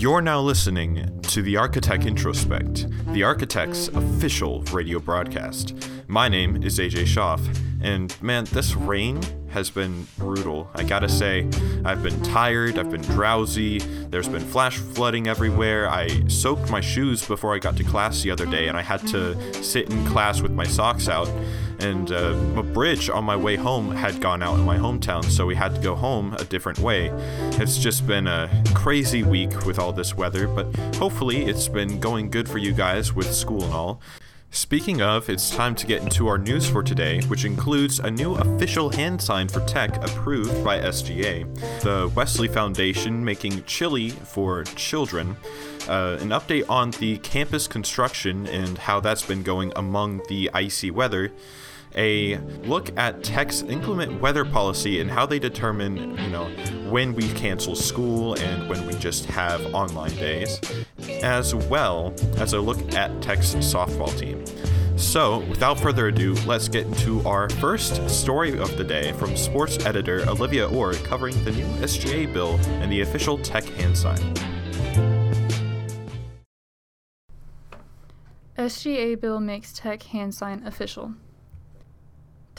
You're now listening to the Arka Tech Introspect, the Arka Tech's official radio broadcast. My name is AJ Schaff, and man, this rain has been brutal. I gotta say, I've been tired, I've been drowsy, there's been flash flooding everywhere. I soaked my shoes before I got to class the other day, and I had to sit in class with my socks out. And uh, a bridge on my way home had gone out in my hometown, so we had to go home a different way. It's just been a crazy week with all this weather, but hopefully it's been going good for you guys with school and all. Speaking of, it's time to get into our news for today, which includes a new official hand sign for tech approved by SGA, the Wesley Foundation making chili for children, uh, an update on the campus construction and how that's been going among the icy weather, a look at Tech's inclement weather policy and how they determine, you know, when we cancel school and when we just have online days, as well as a look at Tech's softball team. So, without further ado, let's get into our first story of the day from sports editor Olivia Orr covering the new SGA bill and the official tech hand sign. SGA bill makes tech hand sign official.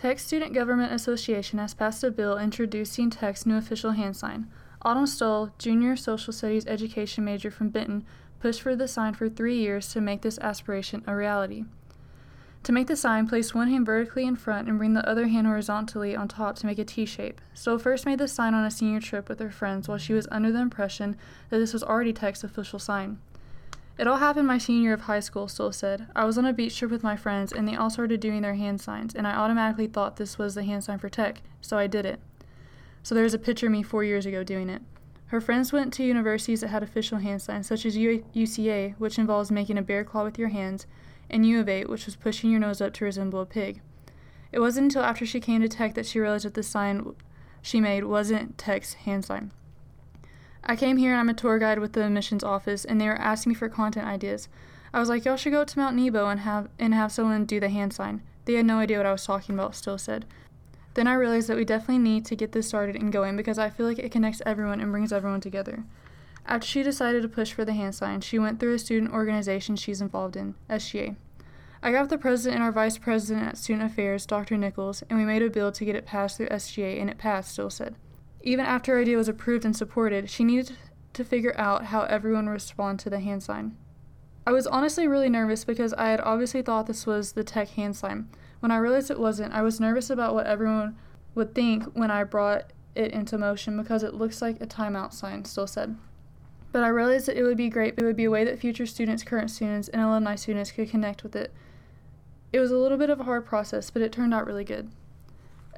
Tech Student Government Association has passed a bill introducing Tech's new official hand sign. Autumn Stoll, junior social studies education major from Benton, pushed for the sign for three years to make this aspiration a reality. To make the sign, place one hand vertically in front and bring the other hand horizontally on top to make a T shape. Stoll first made the sign on a senior trip with her friends while she was under the impression that this was already Tech's official sign. It all happened my senior of high school, Stoll said. I was on a beach trip with my friends, and they all started doing their hand signs, and I automatically thought this was the hand sign for tech, so I did it. So there's a picture of me four years ago doing it. Her friends went to universities that had official hand signs, such as UCA, which involves making a bear claw with your hands, and U of A, which was pushing your nose up to resemble a pig. It wasn't until after she came to Tech that she realized that the sign she made wasn't Tech's hand sign. I came here and I'm a tour guide with the admissions office, and they were asking me for content ideas. I was like, y'all should go to Mount Nebo and have and have someone do the hand sign. They had no idea what I was talking about. Stoll said. Then I realized that we definitely need to get this started and going because I feel like it connects everyone and brings everyone together. After she decided to push for the hand sign, she went through a student organization she's involved in, SGA. I got with the president and our vice president at Student Affairs, Dr. Nichols, and we made a bill to get it passed through SGA, and it passed, Stoll said. Even after her idea was approved and supported, she needed to figure out how everyone would respond to the hand sign. I was honestly really nervous because I had obviously thought this was the tech hand sign. When I realized it wasn't, I was nervous about what everyone would think when I brought it into motion because it looks like a timeout sign, Stoll said. But I realized that it would be great, it would be a way that future students, current students, and alumni students could connect with it. It was a little bit of a hard process, but it turned out really good.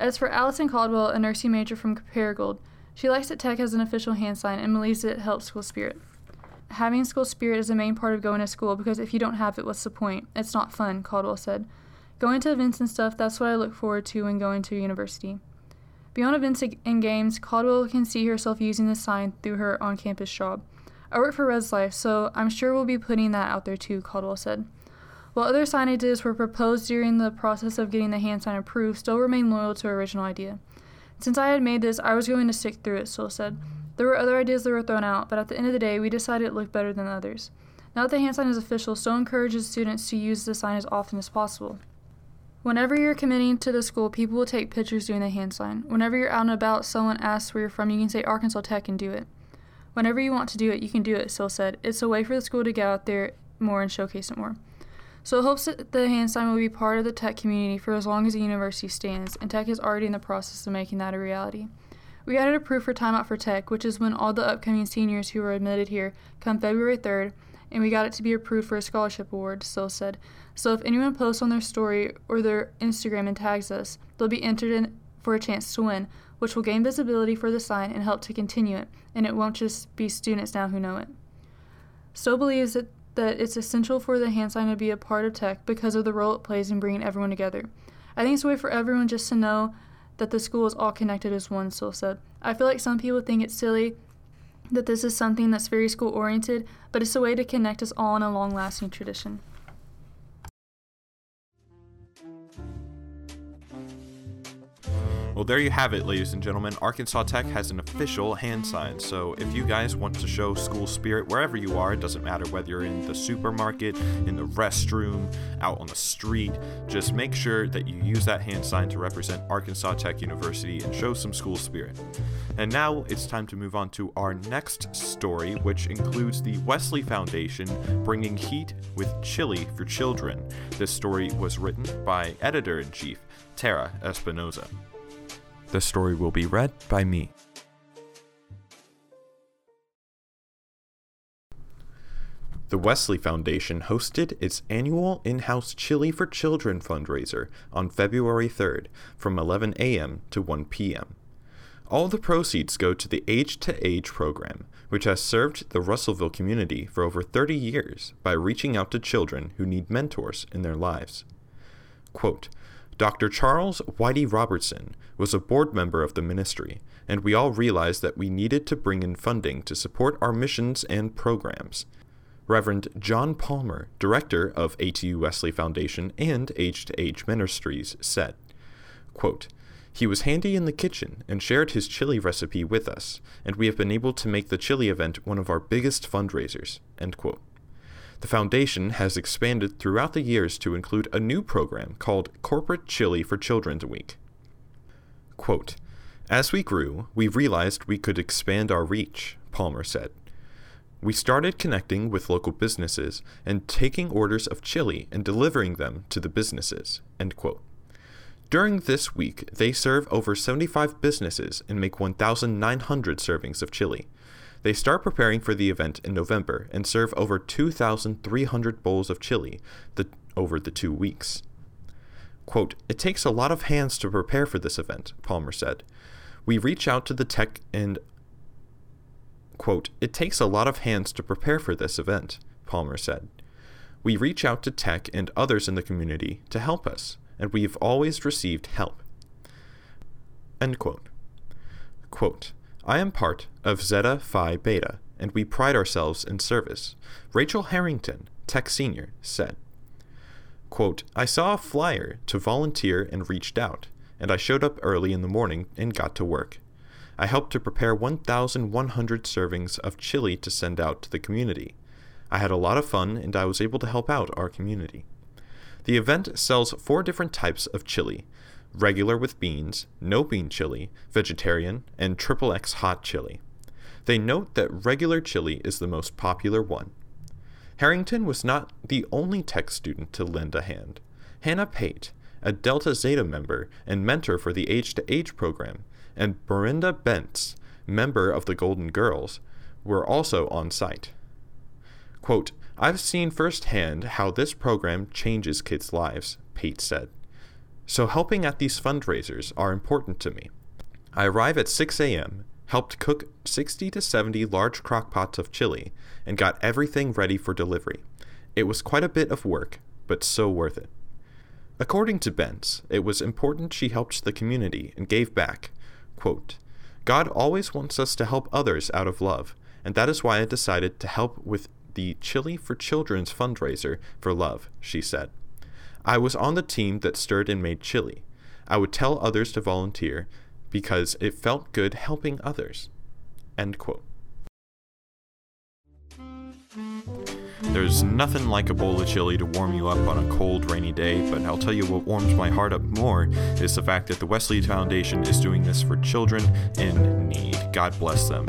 As for Allison Caldwell, a nursing major from Paragould, she likes that tech has an official hand sign and believes it helps school spirit. Having school spirit is a main part of going to school because if you don't have it, what's the point? It's not fun, Caldwell said. Going to events and stuff, that's what I look forward to when going to university. Beyond events and games, Caldwell can see herself using this sign through her on campus job. I work for Res Life, so I'm sure we'll be putting that out there too, Caldwell said. While other sign ideas were proposed during the process of getting the hand sign approved, Stoll remained loyal to her original idea. Since I had made this, I was going to stick through it, Stoll said. There were other ideas that were thrown out, but at the end of the day, we decided it looked better than others. Now that the hand sign is official, Stoll encourages students to use the sign as often as possible. Whenever you're committing to the school, people will take pictures doing the hand sign. Whenever you're out and about, someone asks where you're from, you can say Arkansas Tech and do it. Whenever you want to do it, you can do it, Stoll said. It's a way for the school to get out there more and showcase it more. So it hopes that the hand sign will be part of the tech community for as long as the university stands, and tech is already in the process of making that a reality. We added a proof for timeout for tech, which is when all the upcoming seniors who are admitted here come February 3rd, and we got it to be approved for a scholarship award, Stoll said. So if anyone posts on their story or their Instagram and tags us, they'll be entered in for a chance to win, which will gain visibility for the sign and help to continue it, and it won't just be students now who know it. Stoll believes that that it's essential for the hand sign to be a part of tech because of the role it plays in bringing everyone together. I think it's a way for everyone just to know that the school is all connected as one, Stoll said. I feel like some people think it's silly that this is something that's very school oriented, but it's a way to connect us all in a long lasting tradition. Well, there you have it, ladies and gentlemen. Arkansas Tech has an official hand sign. So if you guys want to show school spirit wherever you are, it doesn't matter whether you're in the supermarket, in the restroom, out on the street, just make sure that you use that hand sign to represent Arkansas Tech University and show some school spirit. And now it's time to move on to our next story, which includes the Wesley Foundation bringing heat with chili for children. This story was written by editor in chief Tara Espinoza. The story will be read by me. The Wesley Foundation hosted its annual in house Chili for Children fundraiser on February 3rd from 11 a.m. to 1 p.m. All the proceeds go to the Age to Age program, which has served the Russellville community for over 30 years by reaching out to children who need mentors in their lives. Quote, Dr. Charles Whitey Robertson was a board member of the ministry, and we all realized that we needed to bring in funding to support our missions and programs. Reverend John Palmer, director of ATU Wesley Foundation and Age to Age Ministries, said, quote, he was handy in the kitchen and shared his chili recipe with us, and we have been able to make the chili event one of our biggest fundraisers. End quote. The foundation has expanded throughout the years to include a new program called Corporate Chili for Children's Week. Quote, As we grew, we realized we could expand our reach, Palmer said. We started connecting with local businesses and taking orders of chili and delivering them to the businesses. End quote. During this week, they serve over 75 businesses and make 1,900 servings of chili. They start preparing for the event in November and serve over 2,300 bowls of chili the, over the two weeks. Quote, It takes a lot of hands to prepare for this event, Palmer said. We reach out to the tech and quote, It takes a lot of hands to prepare for this event, Palmer said. We reach out to tech and others in the community to help us, and we've always received help. End quote. Quote, I am part of Zeta Phi Beta, and we pride ourselves in service. Rachel Harrington, Tech Senior, said, quote, I saw a flyer to volunteer and reached out, and I showed up early in the morning and got to work. I helped to prepare 1,100 servings of chili to send out to the community. I had a lot of fun and I was able to help out our community. The event sells four different types of chili regular with beans, no bean chili, vegetarian, and triple X hot chili. They note that regular chili is the most popular one. Harrington was not the only tech student to lend a hand. Hannah Pate, a Delta Zeta member and mentor for the Age to Age program, and Brenda Bentz, member of the Golden Girls, were also on site. Quote, I've seen firsthand how this program changes kids' lives, Pate said. So helping at these fundraisers are important to me. I arrive at 6 a.m., helped cook 60 to 70 large crock pots of chili, and got everything ready for delivery. It was quite a bit of work, but so worth it. According to Bentz, it was important she helped the community and gave back. Quote, God always wants us to help others out of love, and that is why I decided to help with the Chili for Children's fundraiser for love, she said. I was on the team that stirred and made chili. I would tell others to volunteer because it felt good helping others. End quote. There's nothing like a bowl of chili to warm you up on a cold, rainy day, but I'll tell you what warms my heart up more is the fact that the Wesley Foundation is doing this for children in need. God bless them.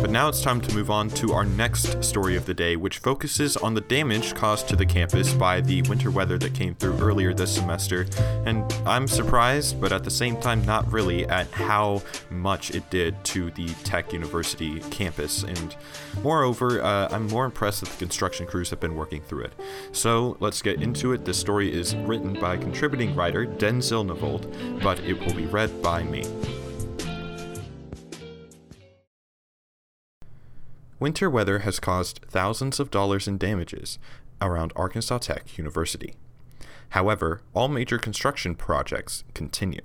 But now it's time to move on to our next story of the day, which focuses on the damage caused to the campus by the winter weather that came through earlier this semester. And I'm surprised, but at the same time, not really, at how much it did to the Tech University campus. And moreover, uh, I'm more impressed that the construction crews have been working through it. So let's get into it. This story is written by contributing writer Denzel Navold, but it will be read by me. Winter weather has caused thousands of dollars in damages around Arkansas Tech University. However, all major construction projects continue.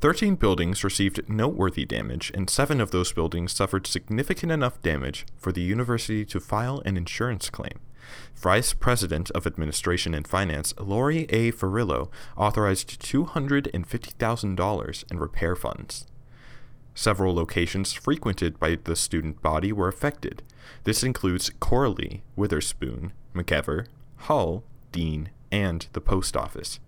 13 buildings received noteworthy damage, and seven of those buildings suffered significant enough damage for the university to file an insurance claim. Vice President of Administration and Finance Lori A. Ferrillo authorized $250,000 in repair funds. Several locations frequented by the student body were affected. This includes Corley, Witherspoon, McEver, Hull, Dean, and the post office.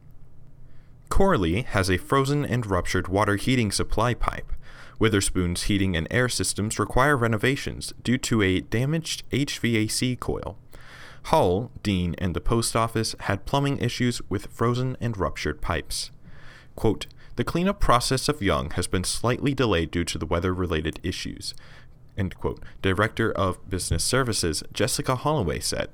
Corley has a frozen and ruptured water heating supply pipe. Witherspoon's heating and air systems require renovations due to a damaged HVAC coil. Hull, Dean, and the post office had plumbing issues with frozen and ruptured pipes. Quote, the cleanup process of Young has been slightly delayed due to the weather related issues. Director of Business Services Jessica Holloway said.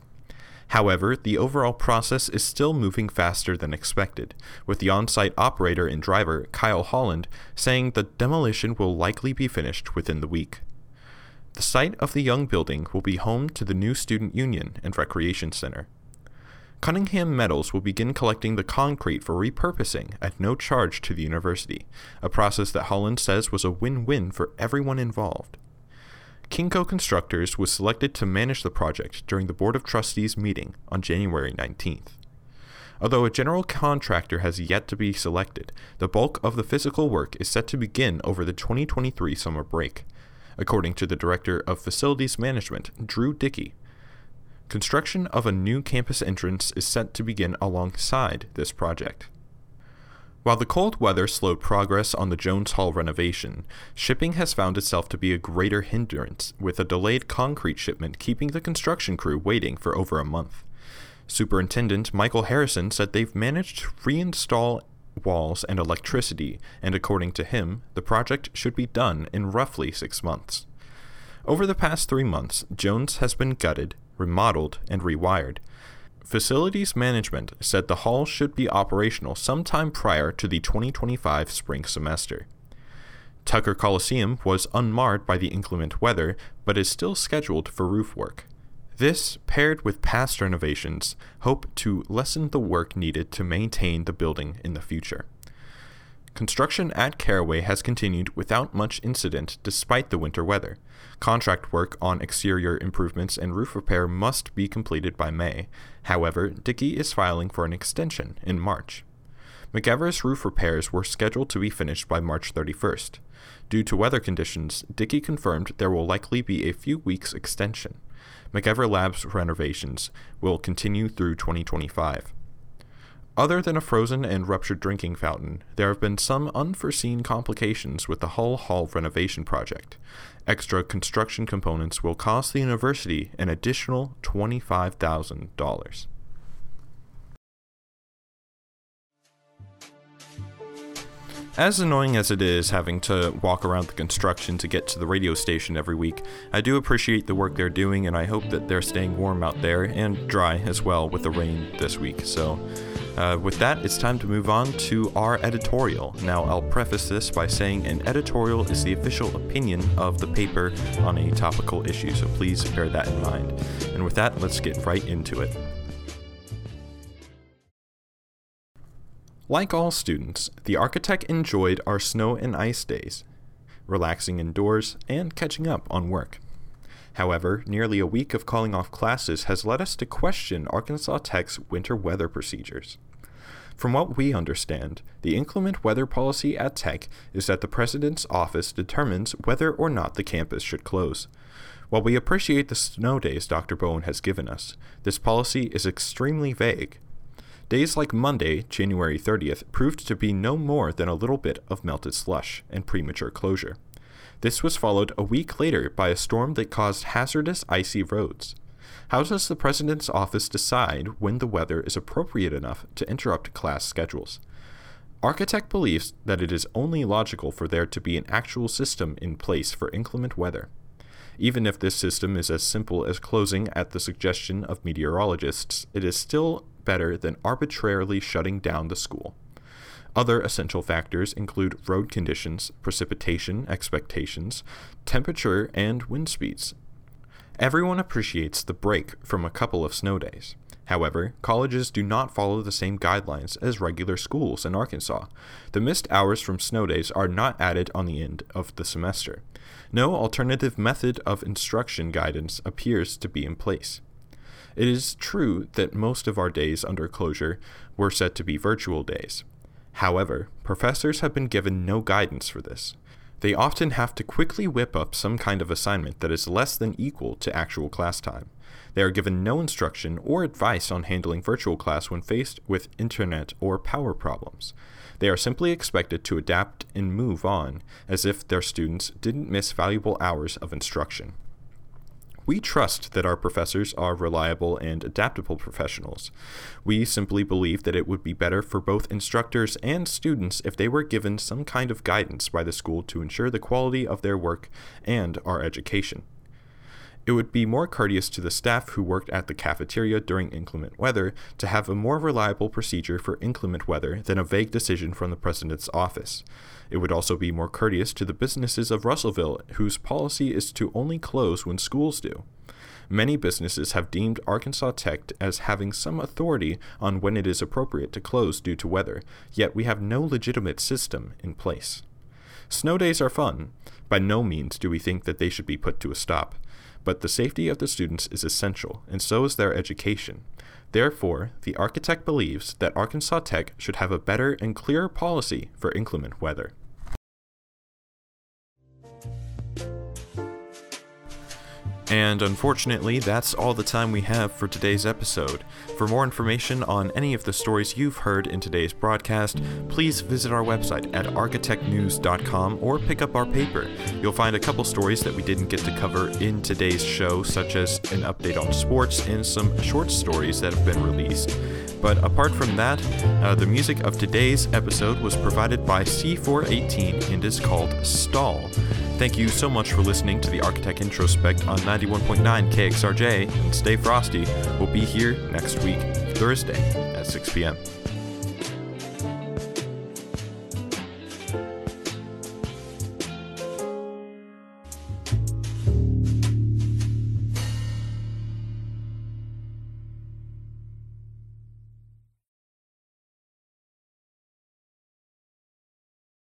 However, the overall process is still moving faster than expected, with the on site operator and driver, Kyle Holland, saying the demolition will likely be finished within the week. The site of the Young Building will be home to the new Student Union and Recreation Center. Cunningham Metals will begin collecting the concrete for repurposing at no charge to the university, a process that Holland says was a win win for everyone involved. Kinco Constructors was selected to manage the project during the Board of Trustees meeting on January 19th. Although a general contractor has yet to be selected, the bulk of the physical work is set to begin over the 2023 summer break, according to the Director of Facilities Management, Drew Dickey. Construction of a new campus entrance is set to begin alongside this project. While the cold weather slowed progress on the Jones Hall renovation, shipping has found itself to be a greater hindrance, with a delayed concrete shipment keeping the construction crew waiting for over a month. Superintendent Michael Harrison said they've managed to reinstall walls, and electricity, and according to him, the project should be done in roughly six months. Over the past three months, Jones has been gutted, remodeled, and rewired. Facilities management said the hall should be operational sometime prior to the 2025 spring semester. Tucker Coliseum was unmarred by the inclement weather, but is still scheduled for roof work. This, paired with past renovations, hope to lessen the work needed to maintain the building in the future. Construction at Caraway has continued without much incident despite the winter weather. Contract work on exterior improvements and roof repair must be completed by May. However, Dickey is filing for an extension in March. McEver's roof repairs were scheduled to be finished by March 31st. Due to weather conditions, Dickey confirmed there will likely be a few weeks extension. McEver Labs renovations will continue through 2025. Other than a frozen and ruptured drinking fountain, there have been some unforeseen complications with the Hull Hall renovation project. Extra construction components will cost the university an additional $25,000. As annoying as it is having to walk around the construction to get to the radio station every week, I do appreciate the work they're doing and I hope that they're staying warm out there and dry as well with the rain this week. So, uh, with that, it's time to move on to our editorial. Now, I'll preface this by saying an editorial is the official opinion of the paper on a topical issue, so please bear that in mind. And with that, let's get right into it. Like all students, the Arka Tech enjoyed our snow and ice days, relaxing indoors and catching up on work. However, nearly a week of calling off classes has led us to question Arkansas Tech's winter weather procedures. From what we understand, the inclement weather policy at Tech is that the President's office determines whether or not the campus should close. While we appreciate the snow days Dr. Bowen has given us, this policy is extremely vague Days like Monday, January 30th, proved to be no more than a little bit of melted slush and premature closure. This was followed a week later by a storm that caused hazardous icy roads. How does the President's office decide when the weather is appropriate enough to interrupt class schedules? Arka Tech believes that it is only logical for there to be an actual system in place for inclement weather. Even if this system is as simple as closing at the suggestion of meteorologists, it is still better than arbitrarily shutting down the school. Other essential factors include road conditions, precipitation expectations, temperature, and wind speeds. Everyone appreciates the break from a couple of snow days. However, colleges do not follow the same guidelines as regular schools in Arkansas. The missed hours from snow days are not added on the end of the semester. No alternative method of instruction guidance appears to be in place. It is true that most of our days under closure were set to be virtual days. However, professors have been given no guidance for this. They often have to quickly whip up some kind of assignment that is less than equal to actual class time. They are given no instruction or advice on handling virtual class when faced with internet or power problems. They are simply expected to adapt and move on, as if their students didn't miss valuable hours of instruction. We trust that our professors are reliable and adaptable professionals. We simply believe that it would be better for both instructors and students if they were given some kind of guidance by the school to ensure the quality of their work and our education. It would be more courteous to the staff who worked at the cafeteria during inclement weather to have a more reliable procedure for inclement weather than a vague decision from the president's office. It would also be more courteous to the businesses of Russellville, whose policy is to only close when schools do. Many businesses have deemed Arkansas Tech as having some authority on when it is appropriate to close due to weather, yet we have no legitimate system in place. Snow days are fun. By no means do we think that they should be put to a stop. But the safety of the students is essential, and so is their education. Therefore, the Arka Tech believes that Arkansas Tech should have a better and clearer policy for inclement weather. And unfortunately, that's all the time we have for today's episode. For more information on any of the stories you've heard in today's broadcast, please visit our website at arkatechnews.com or pick up our paper. You'll find a couple stories that we didn't get to cover in today's show, such as an update on sports and some short stories that have been released. But apart from that, uh, the music of today's episode was provided by C418 and is called Stal. Thank you so much for listening to the Arka Tech Introspect on 91.9 KXRJ, and stay frosty. We'll be here next week, Thursday at 6 p.m.